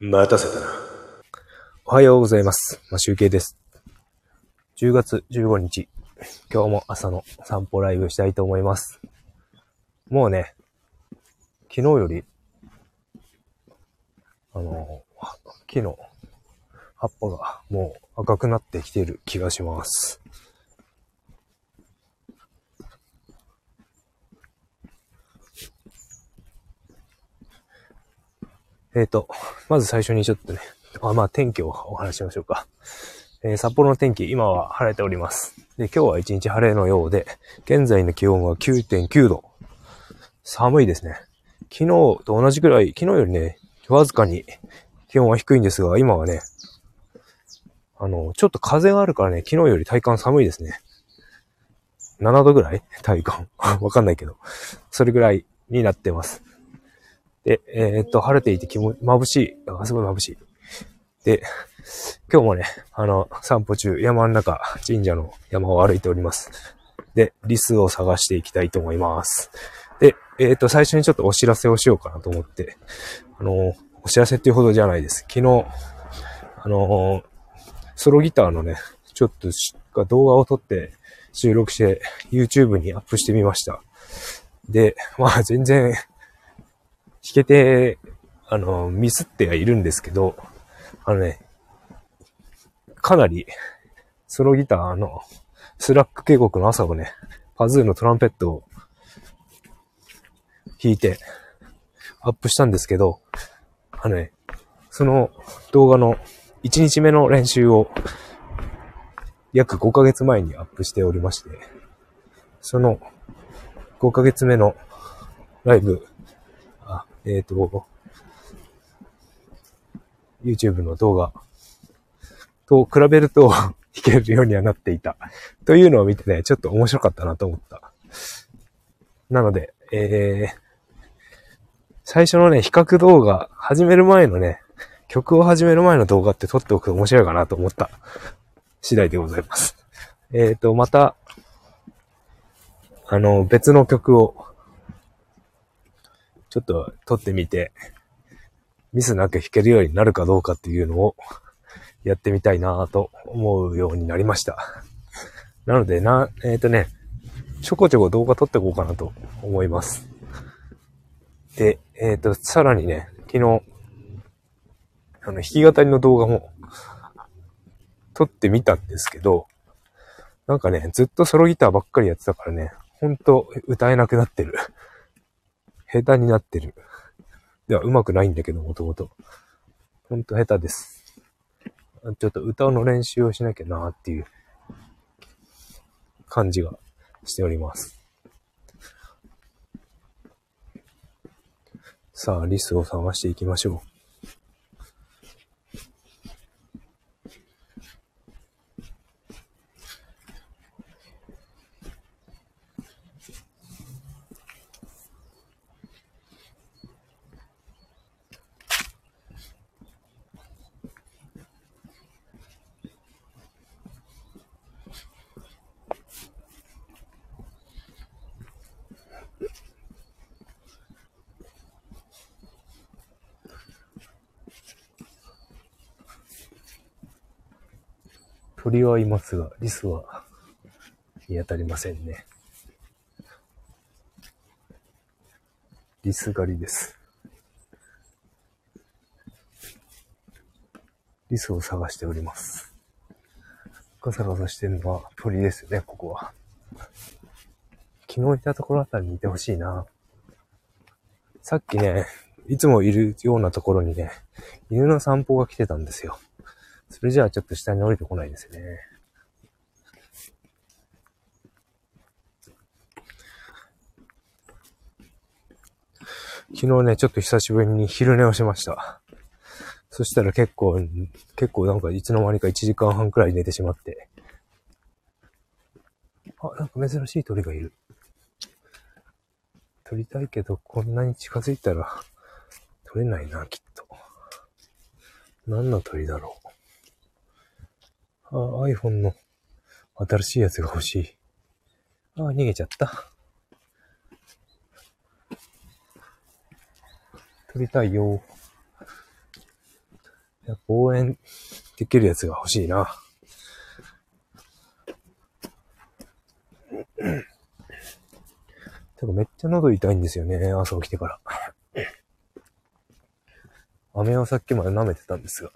待たせたな。おはようございます。まあ、集計です。10月15日、今日も朝の散歩ライブしたいと思います。もうね、昨日より、あの、木の葉っぱがもう赤くなってきている気がします。えっ、と、まず最初にちょっとね、あまあ天気をお話ししましょうか。えー札幌の天気、今は晴れております。で、今日は一日晴れのようで、現在の気温は9.9度。寒いですね。昨日と同じくらい、昨日よりね、わずかに気温は低いんですが、今はね、あの、ちょっと風があるからね、昨日より体感寒いですね。7度ぐらい？体感。わかんないけど。それぐらいになってます。で、えーっと、晴れていて気も、眩しい。あ、すごい眩しい。で、今日もね、あの、散歩中、山の中、神社の山を歩いております。で、リスを探していきたいと思います。で、えーっと、最初にちょっとお知らせをしようかなと思って、あの、お知らせっていうほどじゃないです。昨日、あの、ソロギターのね、ちょっとし動画を撮って収録して YouTube にアップしてみました。で、まあ全然弾けて、あの、ミスってはいるんですけど、あのね、かなり、ソロギターの、スラッグ渓谷の朝をね、パズーのトランペットを弾いて、アップしたんですけど、あのね、その動画の1日目の練習を、約5ヶ月前にアップしておりまして、その5ヶ月目のライブ、えっ、と、YouTube の動画と比べると 弾けるようにはなっていた。というのを見てね、ちょっと面白かったなと思った。なので、えー、最初のね、比較動画、始める前のね、曲を始める前の動画って撮っておくと面白いかなと思った次第でございます。えっ、と、また、あの、別の曲を、ちょっと撮ってみて、ミスなく弾けるようになるかどうかっていうのをやってみたいなと思うようになりました。なのでな、えっ、とね、ちょこちょこ動画撮ってこうかなと思います。で、えっ、と、さらにね、昨日、あの、弾き語りの動画も撮ってみたんですけど、なんかね、ずっとソロギターばっかりやってたからね、ほんと歌えなくなってる。下手になってる。では、うまくないんだけど、もともと。ほんと下手です。ちょっと歌の練習をしなきゃなっていう感じがしております。さあ、リスを探していきましょう。鳥はいますが、リスは見当たりませんね。リス狩りです。リスを探しております。ガサガサしてるのは鳥ですよね、ここは。昨日いたところあたりにいてほしいな。さっきね、いつもいるようなところにね、犬の散歩が来てたんですよ。それじゃあちょっと下に降りてこないですね。昨日ね、ちょっと久しぶりに昼寝をしました。そしたら結構、結構なんかいつの間にか1時間半くらい寝てしまって。あ、なんか珍しい鳥がいる。撮りたいけど、こんなに近づいたら、撮れないな、きっと。何の鳥だろう。あ、iPhone の新しいやつが欲しい。あ、逃げちゃった。撮りたいよ。や応援できるやつが欲しいな。てかめっちゃ喉痛いんですよね、朝起きてから。飴をさっきまで舐めてたんですが。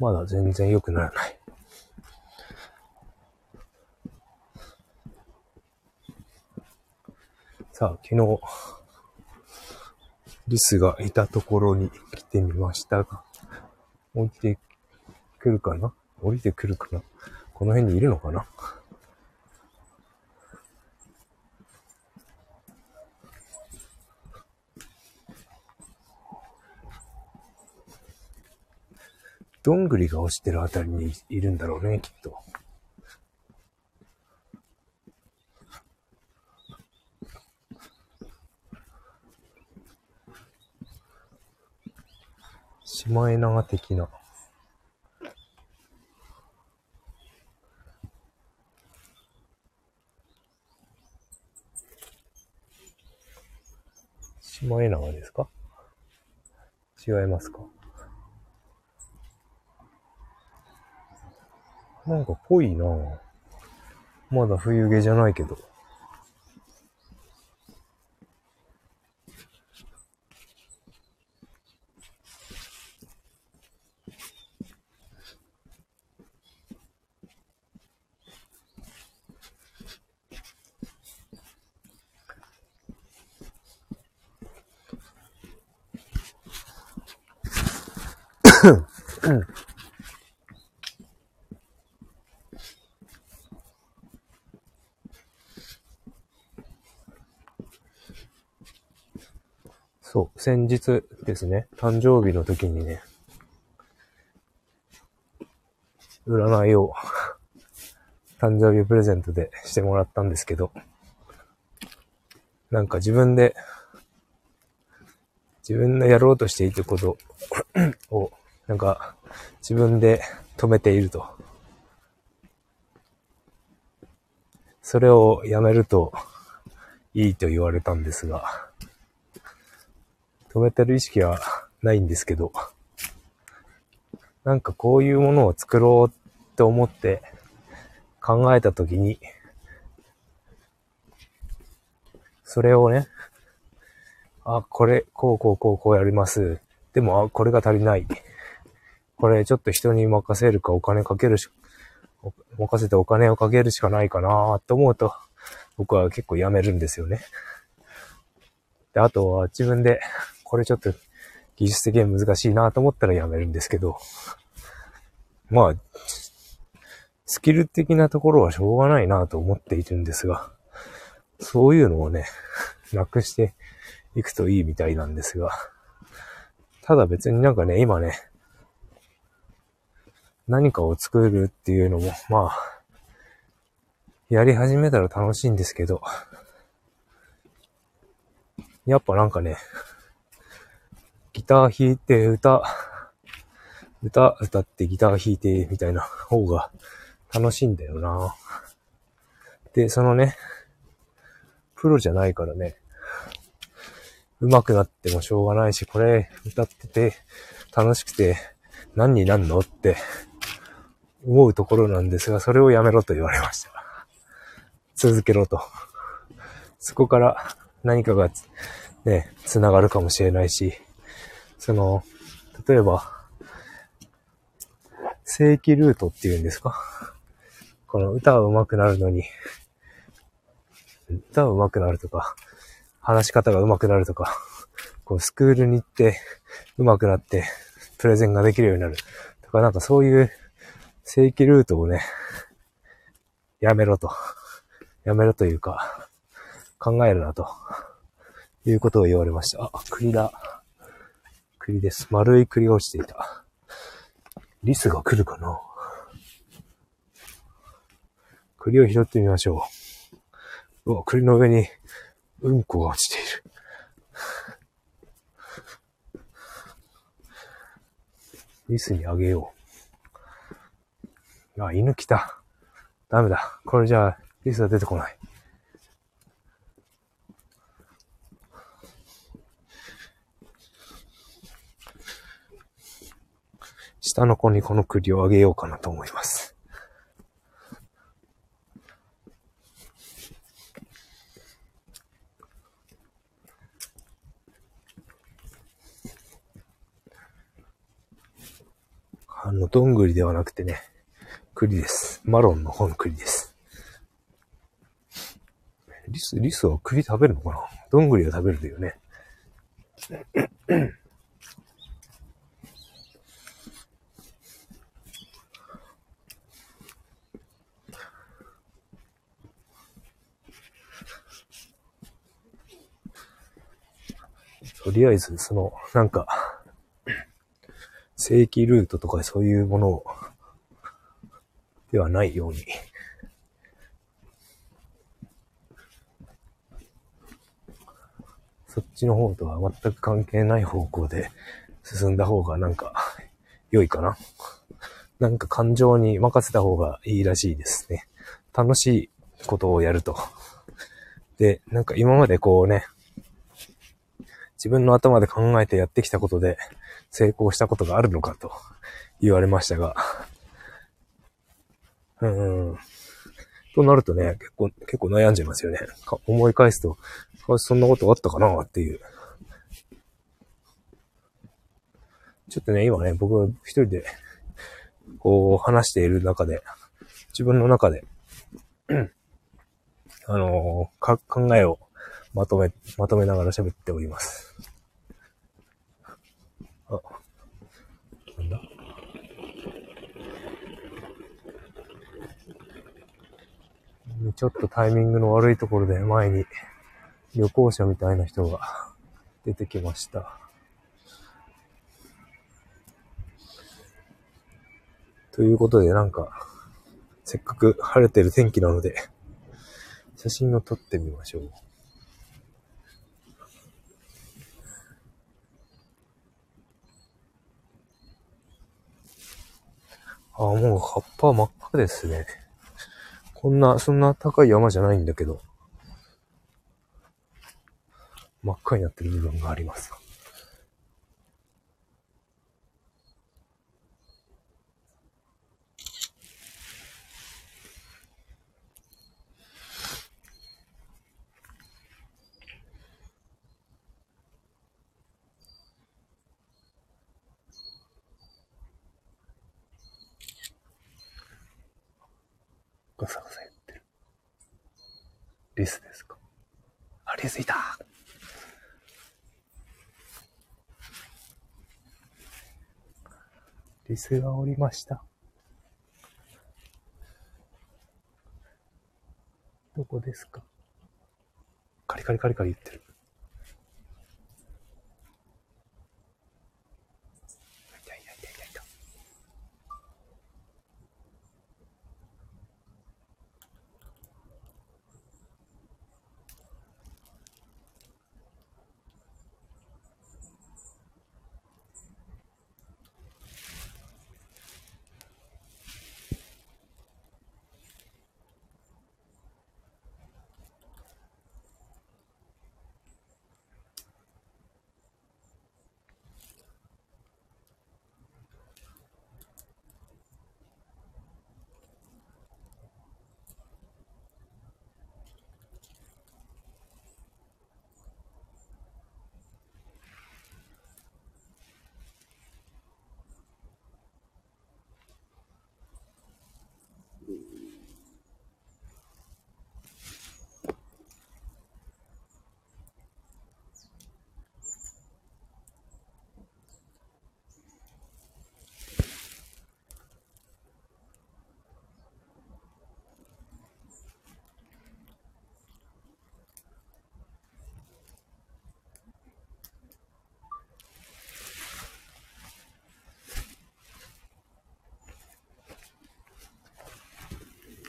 まだ全然良くならない。さあ、昨日、リスがいたところに来てみましたが、降りてくるかな？降りてくるかな？この辺にいるのかな？どんぐりが落ちてるあたりにいるんだろうね、きっと。シマエナガ的な。シマエナガですか？違いますか？なんかぽいな。まだ冬毛じゃないけど。そう、先日ですね、誕生日の時にね、占いを 誕生日プレゼントでしてもらったんですけど、なんか自分で、自分のやろうとしていたことを、なんか自分で止めていると。それをやめるといいと言われたんですが、止めてる意識はないんですけど、なんかこういうものを作ろうって思って考えたときに、それをね、あ、これ、こうこうこうこうやります。でも、あ、これが足りない。これちょっと人に任せるかお金かけるし、任せてお金をかけるしかないかなと思うと、僕は結構やめるんですよね。で、あとは自分でこれちょっと技術的に難しいなと思ったらやめるんですけど、まあ、スキル的なところはしょうがないなと思っているんですが、そういうのをね、なくしていくといいみたいなんですが、ただ別になんかね、今ね、何かを作るっていうのも、まあ、やり始めたら楽しいんですけど、やっぱなんかね、ギター弾いて歌、歌、歌ってギター弾いてみたいな方が楽しいんだよな。で、そのね、プロじゃないからね、上手くなってもしょうがないし、これ歌ってて楽しくて何になんのって思うところなんですが、それをやめろと言われました。続けろと。そこから何かがね、繋がるかもしれないし、その、例えば、正規ルートっていうんですか？この歌が上手くなるのに、歌が上手くなるとか、話し方が上手くなるとか、こうスクールに行って上手くなってプレゼンができるようになるとか、なんかそういう正規ルートをね、やめろと。やめろというか、考えるなと。いうことを言われました。あ、栗だ。栗です。丸い栗が落ちていた。リスが来るかな？栗を拾ってみましょう。うわ、栗の上にうんこが落ちている。リスにあげよう。あ、犬来た。ダメだ。これじゃあ、リスが出てこない。下の子にこの栗をあげようかなと思います。あの、どんぐりではなくてね、栗です。マロンの方の栗です。リス、リスは栗食べるのかな？どんぐりは食べるだよね。りあえず、その、なんか、正規ルートとかそういうものをではないように。そっちの方とは全く関係ない方向で進んだ方がなんか良いかな。なんか感情に任せた方がいいらしいですね。楽しいことをやると。で、なんか今までこうね、自分の頭で考えてやってきたことで成功したことがあるのかと言われましたが、うん。となるとね、結構、結構悩んじゃいますよね。思い返すと、そんなことあったかなっていう。ちょっとね、今ね、僕一人で、こう、話している中で、自分の中で、あのー、考えをまとめ、まとめながら喋っております。あ、なんだ？ちょっとタイミングの悪いところで前に旅行者みたいな人が出てきました。ということでなんか、せっかく晴れてる天気なので、写真を撮ってみましょう。あ、もう葉っぱ真っ赤ですね。こんな、そんな高い山じゃないんだけど、真っ赤になってる部分があります。ガサガサ言ってる。リスですかあ、リスいたリスがおりました。どこですか？カリカリカリカリ言ってる。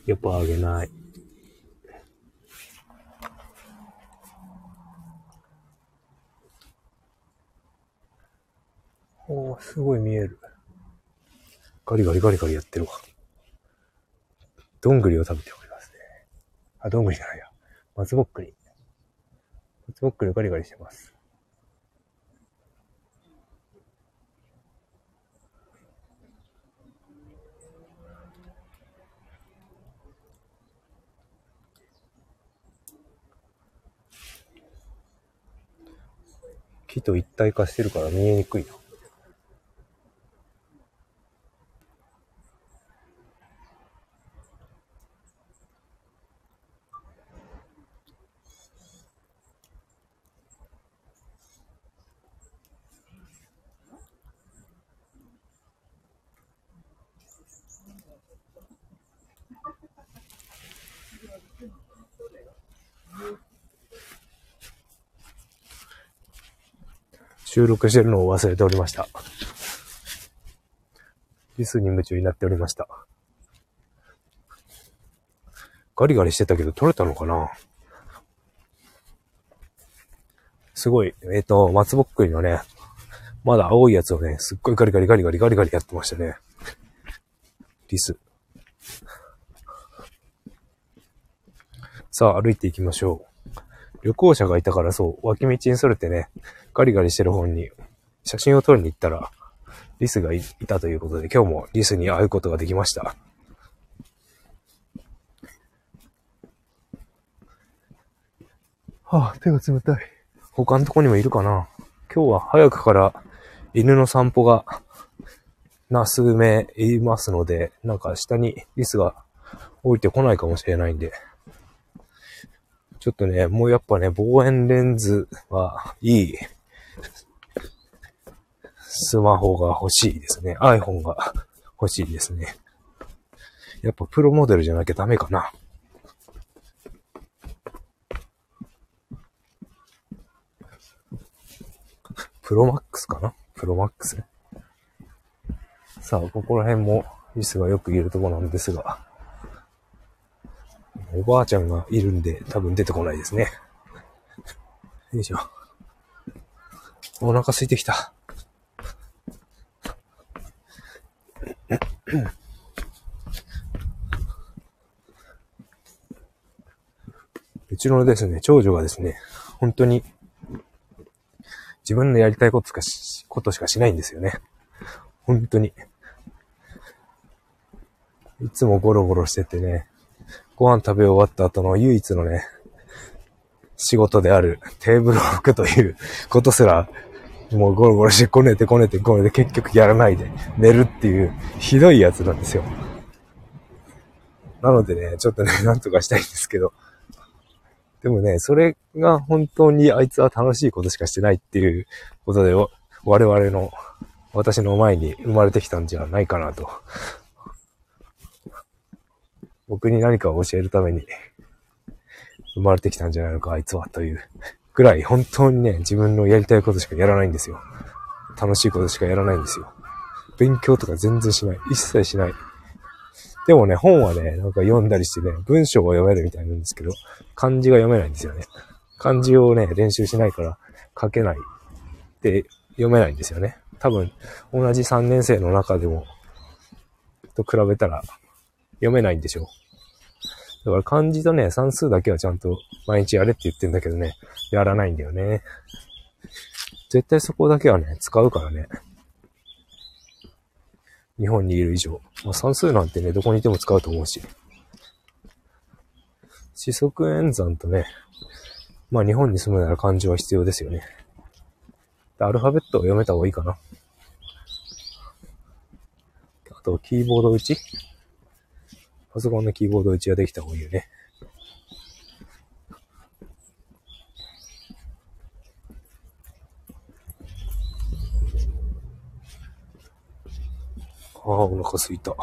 やっぱあげない。おー、すごい見える。ガリガリガリガリやってるわ。どんぐりを食べておりますね。あ、どんぐりじゃないや。松ぼっくり。松ぼっくりガリガリしてます。木と一体化してるから見えにくいな。収録してるのを忘れておりました。リスに夢中になっておりました。ガリガリしてたけど取れたのかな？すごい、えっ、ー、と、松ぼっくりのね、まだ青いやつをね、すっごいガリガリガリガリガリガリやってましたね。リス。さあ、歩いていきましょう。旅行者がいたからそう、脇道にそれてね、ガリガリしてる方に写真を撮りに行ったら、リスがいたということで、今日もリスに会うことができました。はあ、手が冷たい。他のとこにもいるかな今日は早くから犬の散歩が、な、数名いますので、なんか下にリスが降りてこないかもしれないんで、ちょっとね、もうやっぱね、望遠レンズはいいスマホが欲しいですね。iPhone が欲しいですね。やっぱプロモデルじゃなきゃダメかな。プロマックスかな？プロマックス。さあ、ここら辺もリスがよくいるとこなんですが、おばあちゃんがいるんで多分出てこないですね。よいしょ。お腹空いてきた。うちのですね、長女がですね、本当に自分のやりたいことしかし、ことしかしないんですよね。本当に。いつもゴロゴロしててね、ご飯食べ終わった後の唯一のね、仕事であるテーブルを拭くということすらもうゴロゴロしてこねてこねてこねて結局やらないで寝るっていうひどいやつなんですよ。なのでね、ちょっとね、なんとかしたいんですけど。でもね、それが本当にあいつは楽しいことしかしてないっていうことで、我々の、私の前に生まれてきたんじゃないかなと。僕に何かを教えるために生まれてきたんじゃないのか、あいつはというぐらい本当にね、自分のやりたいことしかやらないんですよ。楽しいことしかやらないんですよ。勉強とか全然しない。一切しない。でもね、本はね、なんか読んだりしてね、文章が読めるみたいなんですけど、漢字が読めないんですよね。漢字をね、練習しないから書けないって読めないんですよね。多分、同じ3年生の中でも、と比べたら読めないんでしょう。だから漢字とね、算数だけはちゃんと毎日やれって言ってんだけどね、やらないんだよね。絶対そこだけはね、使うからね。日本にいる以上。まあ、算数なんてね、どこにいても使うと思うし。四則演算とね、まあ日本に住むなら漢字は必要ですよね。アルファベットを読めた方がいいかな。あと、キーボード打ちパソコンのキーボード打ちができた方がいいよね。ああ、お腹すいた。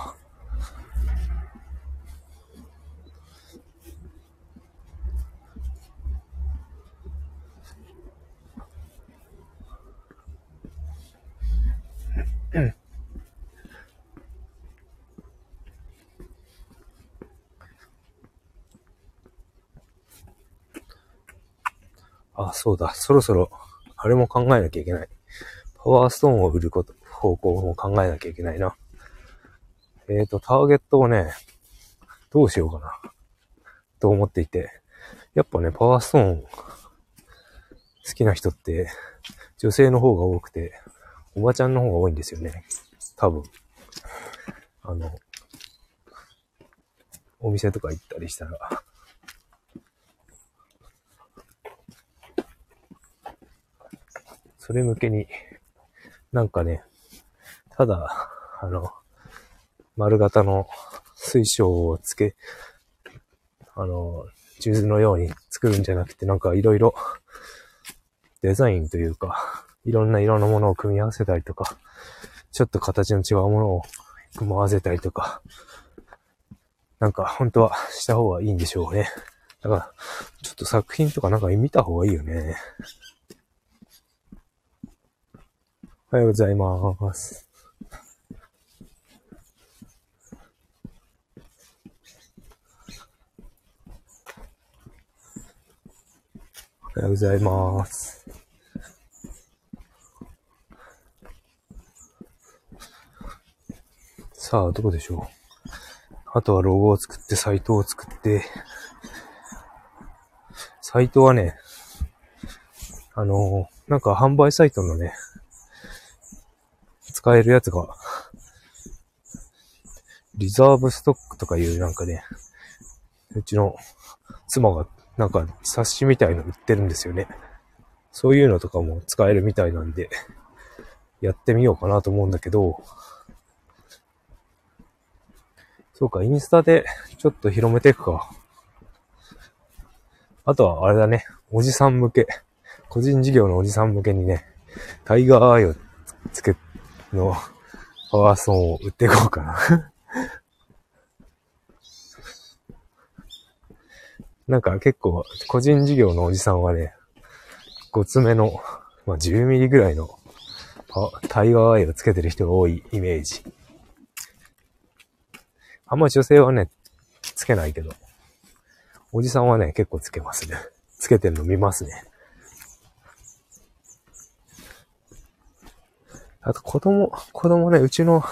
あ、そうだ。そろそろ、あれも考えなきゃいけない。パワーストーンを売ること、方向も考えなきゃいけないな。えっ、ー、と、ターゲットをね、どうしようかな。と思っていて。やっぱね、パワーストーン好きな人って女性の方が多くて、おばちゃんの方が多いんですよね。多分。あの、お店とか行ったりしたら。それ向けに、なんかね、ただ、あの、丸型の水晶をつけ、あの、地図のように作るんじゃなくて、なんかいろいろデザインというか、いろんな色のものを組み合わせたりとか、ちょっと形の違うものを組み合わせたりとか、なんか本当はした方がいいんでしょうね。だから、ちょっと作品とかなんか見た方がいいよね。おはようございます。おはようございます。さあ、どこでしょう？あとはロゴを作って、サイトを作って、サイトはね、あのなんか販売サイトのね、使えるやつが、リザーブストックとかいうなんかね、うちの妻がなんか冊子みたいの売ってるんですよね。そういうのとかも使えるみたいなんで、やってみようかなと思うんだけど、そうか、インスタでちょっと広めていくか。あとはあれだね、おじさん向け、個人事業のおじさん向けにね、タイガーアイをつけ、のパワーソンを売っていこうかな なんか結構、個人事業のおじさんはね、5つ目の、まあ、10ミリぐらいのタイガーアイをつけてる人が多いイメージ。あんま女性はね、つけないけど、おじさんはね、結構つけますね。つけてるの見ますね。あと子供、子供ね、うちの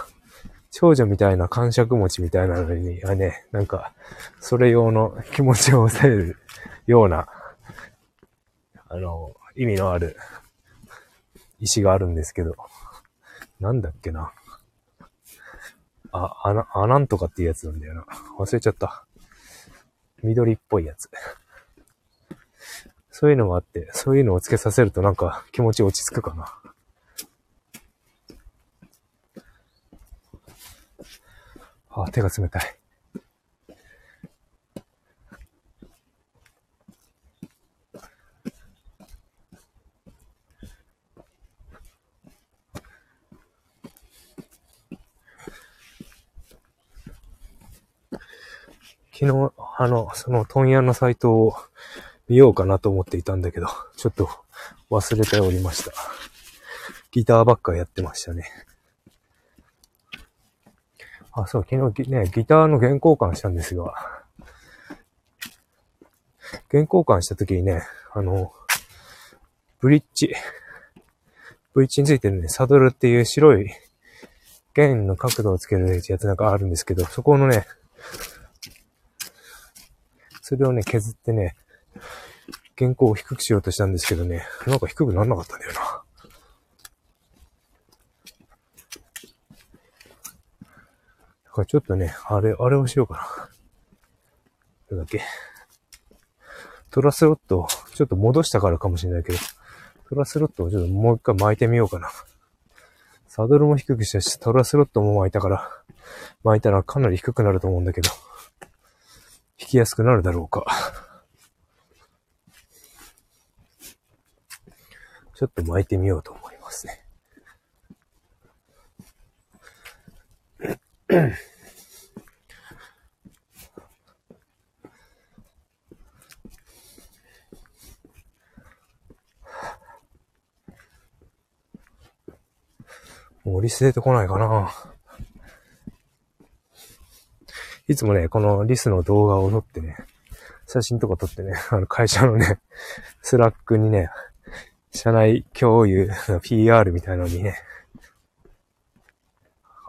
少女みたいな感触持ちみたいなのにはね、なんか、それ用の気持ちを抑えるような、あの、意味のある石があるんですけど、なんだっけな。あ、あな、あなんとかっていうやつなんだよな。忘れちゃった。緑っぽいやつ。そういうのがあって、そういうのをつけさせるとなんか気持ち落ち着くかな。あ、手が冷たい。昨日、あの、その問屋のサイトを見ようかなと思っていたんだけど、ちょっと忘れておりました。ギターばっかやってましたね。あ、そう、昨日ね、ギターの原交換したんですが、原交換した時にね、あの、ブリッジ、ブリッジについてるね、サドルっていう白い弦の角度をつけるやつなんかあるんですけど、そこのね、それをね、削ってね、原稿を低くしようとしたんですけどね、なんか低くならなかったんだよな。かちょっとね、あれ、あれをしようかな。それだけ。トラスロットをちょっと戻したからかもしれないけど、トラスロットをちょっともう一回巻いてみようかな。サドルも低くしたし、トラスロットも巻いたから、巻いたらかなり低くなると思うんだけど、引きやすくなるだろうか。ちょっと巻いてみようと思いますね。もうリス出てこないかな。いつもね、このリスの動画を撮ってね、写真とか撮ってね、あの会社のね、 Slack にね、社内共有の PR みたいなのにね、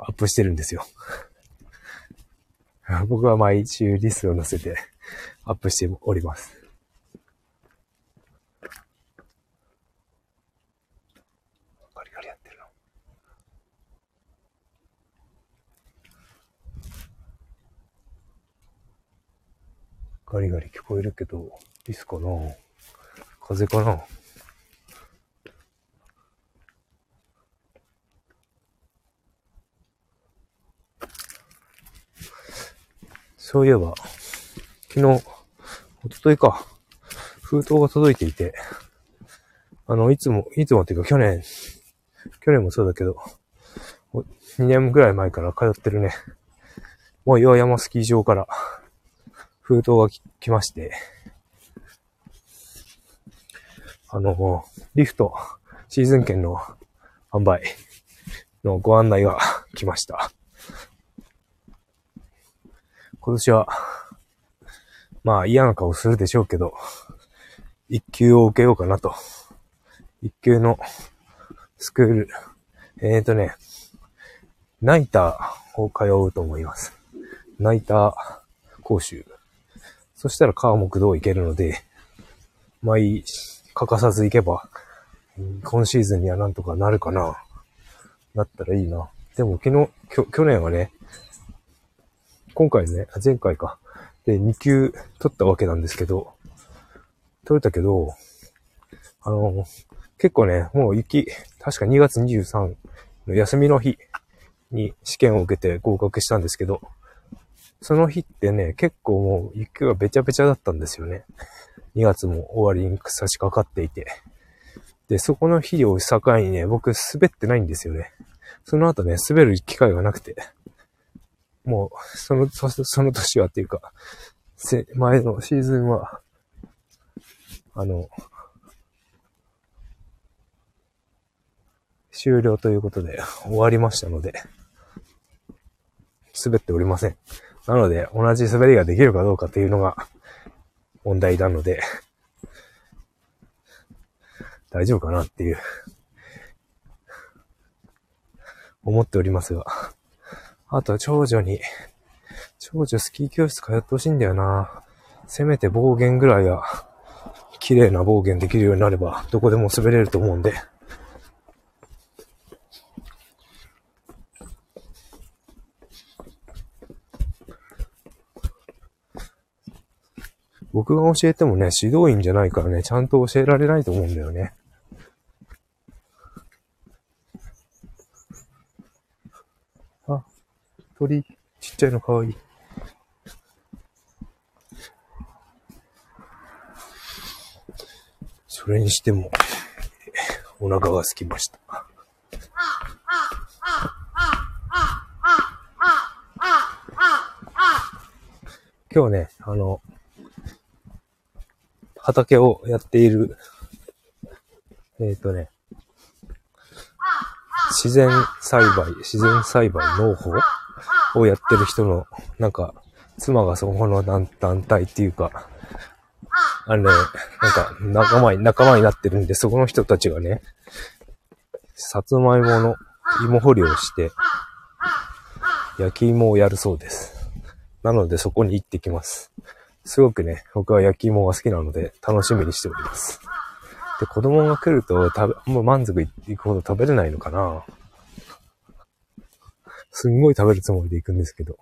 アップしてるんですよ。僕は毎週リスを載せてアップしております。ガリガリやってるな。ガリガリ聞こえるけど、リスかな？風かな？そういえば、昨日、おとといか、封筒が届いていて、あの、いつも、いつもっていうか去年、去年もそうだけど、2年ぐらい前から通ってるね、もう岩山スキー場から封筒が来まして、あの、リフト、シーズン券の販売のご案内が来ました。今年は、まあ嫌な顔するでしょうけど、一級を受けようかなと。一級のスクール。え、ー、とね、ナイターを通うと思います。ナイター講習。そしたら川木道行けるので、毎、欠かさず行けば、今シーズンにはなんとかなるかな。なったらいいな。でも昨日、去年はね、今回ね、前回か。で、2級取ったわけなんですけど、取れたけど、あの、結構ね、もう雪、確か2月23の休みの日に試験を受けて合格したんですけど、その日ってね、結構もう雪がべちゃべちゃだったんですよね。2月も終わりに差し掛かっていて。で、そこの日を境にね、僕滑ってないんですよね。その後ね、滑る機会がなくて。もう、その、そその年はっていうか、前のシーズンは、あの、終了ということで終わりましたので、滑っておりません。なので、同じ滑りができるかどうかというのが問題なので、大丈夫かなっていう、思っておりますが、あと長女に、長女スキー教室通ってほしいんだよな。せめて暴言ぐらいは、綺麗な暴言できるようになれば、どこでも滑れると思うんで。僕が教えてもね、指導員じゃないからね、ちゃんと教えられないと思うんだよね。鳥、ちっちゃいのかわいい。それにしても、お腹が空きました。今日ね、あの、畑をやっている、えっ、ー、とね、自然栽培、自然栽培農法をやってる人の、なんか、妻がそこの団体っていうか、あれね、なんか仲間に、仲間になってるんで、そこの人たちがね、さつまいもの芋掘りをして、焼き芋をやるそうです。なのでそこに行ってきます。すごくね、僕は焼き芋が好きなので楽しみにしております。で、子供が来ると食べ、もう満足いくほど食べれないのかなすんごい食べるつもりで行くんですけど。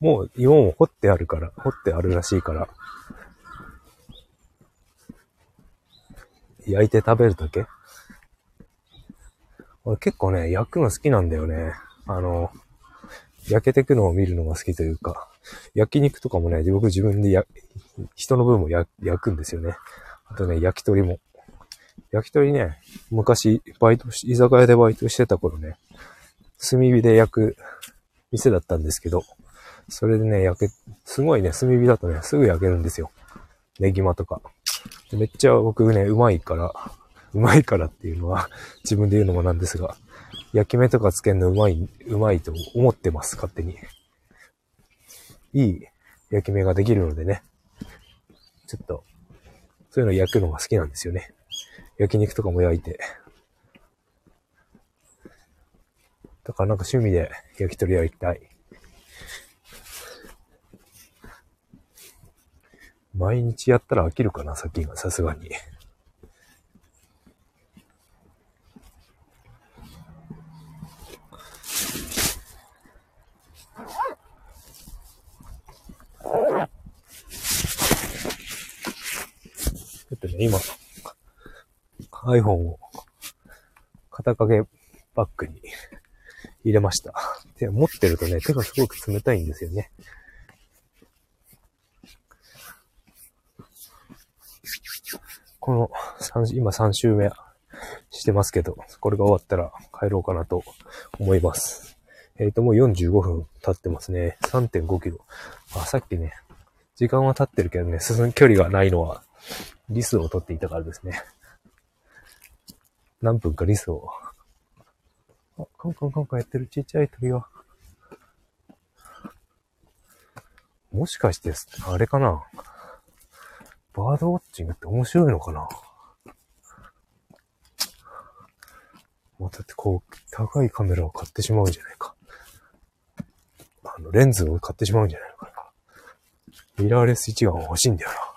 もう芋も掘ってあるから、掘ってあるらしいから、焼いて食べるだけ？俺結構ね、焼くの好きなんだよね。あの、焼けてくのを見るのが好きというか、焼肉とかもね、僕自分でや、人の分も焼くんですよね。あとね、焼き鳥も。焼き鳥ね、昔、バイトし、居酒屋でバイトしてた頃ね、炭火で焼く店だったんですけど、それでね、焼け、すごいね、炭火だとね、すぐ焼けるんですよ。ネギマとか。めっちゃ僕ね、うまいから、うまいからっていうのは自分で言うのもなんですが、焼き目とかつけるのうまい、うまいと思ってます、勝手に。いい焼き目ができるのでね。ちょっと、そういうの焼くのが好きなんですよね。焼肉とかも焼いて。だからなんか趣味で焼き鳥やりたい。毎日やったら飽きるかな、さっきが、さすがに。ね、今、iPhone を肩掛けバッグに入れました。で、持ってるとね、手がすごく冷たいんですよね。この3、今3週目してますけど、これが終わったら帰ろうかなと思います。えっ、と、もう45分経ってますね。3.5キロ。あ、さっきね、時間は経ってるけどね、進む距離がないのは、リスを取っていたからですね。何分かリスを。あ、カンカンカンカンやってるちっちゃい鳥が。もしかして、あれかな？バードウォッチングって面白いのかな？もうだってこう、高いカメラを買ってしまうんじゃないか。あの、レンズを買ってしまうんじゃないのかな？ミラーレス一眼欲しいんだよな。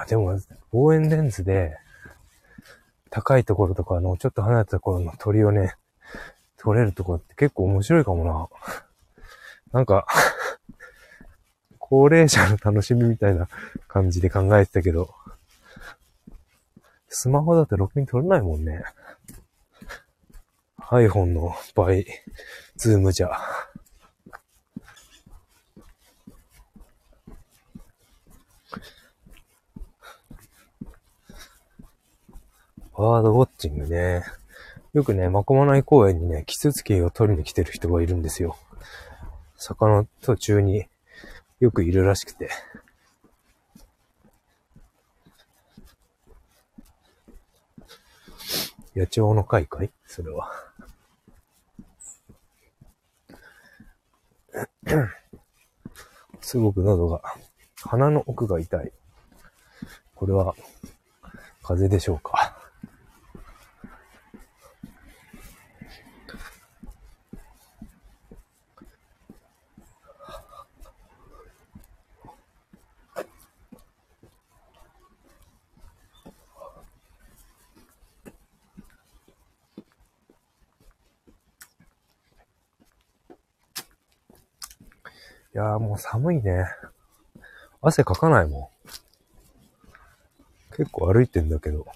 あ、でも、望遠レンズで、高いところとかの、ちょっと離れたところの鳥をね、撮れるところって結構面白いかもな。なんか、高齢者の楽しみみたいな感じで考えてたけど、スマホだとろくに撮れないもんね。iPhone の倍、ズームじゃ。バードウォッチングね。よくね、まこまない公園にね、キツツキを取りに来てる人がいるんですよ。坂の途中によくいるらしくて。野鳥の会かい？それは。すごく喉が、鼻の奥が痛い。これは、風邪でしょうか？いやーもう寒いね。汗かかないもん。結構歩いてんだけど。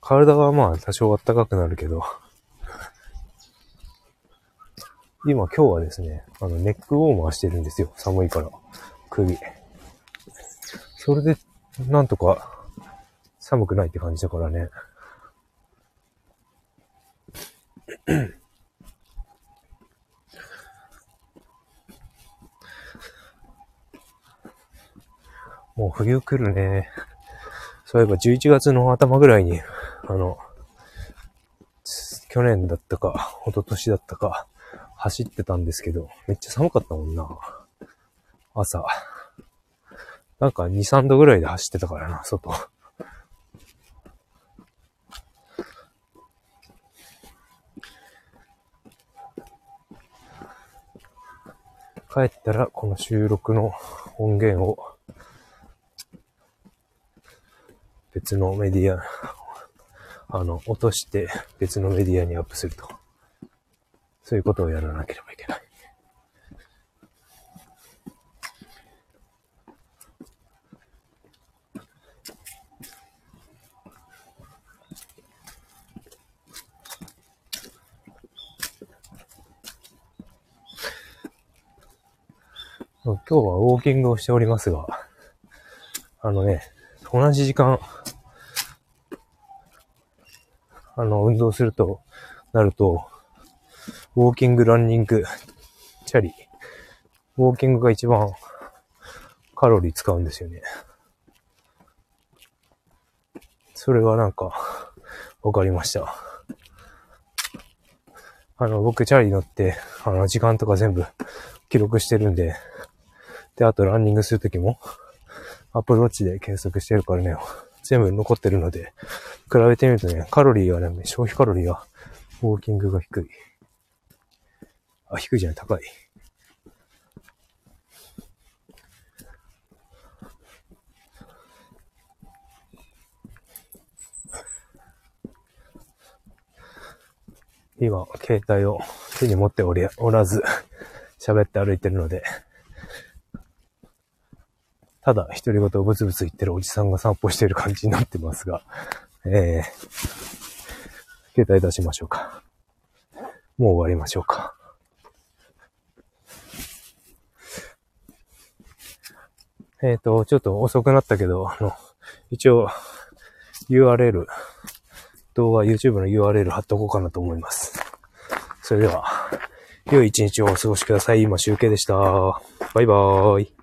体はまあ多少暖かくなるけど。今今日はですね、あのネックウォーマーしてるんですよ。寒いから。首。それで、なんとか寒くないって感じだからね。冬来るね。そういえば11月の頭ぐらいに、あの、去年だったか、一昨年だったか、走ってたんですけど、めっちゃ寒かったもんな。朝。なんか2、3度ぐらいで走ってたからな、外。帰ったら、この収録の音源を別のメディア、あの、落として別のメディアにアップすると。そういうことをやらなければいけない。今日はウォーキングをしておりますが、あのね、同じ時間、あの、運動すると、なると、ウォーキング、ランニング、チャリ、ウォーキングが一番カロリー使うんですよね。それがなんか、わかりました。あの、僕、チャリ乗って、あの、時間とか全部記録してるんで、で、あとランニングするときも、Apple Watch で計測してるからね、全部残ってるので、比べてみるとね、カロリーはね、消費カロリーは、ウォーキングが低い。あ、低いじゃない、高い。今、携帯を手に持っており、おらず、喋って歩いてるので、ただ、独り言をブツブツ言ってるおじさんが散歩している感じになってますが、えー、携帯出しましょうか。もう終わりましょうか。えっ、ー、と、ちょっと遅くなったけど、あの、一応、URL、動画、YouTube の URL 貼っとこうかなと思います。それでは、良い一日をお過ごしください。今集計でした。バイバーイ。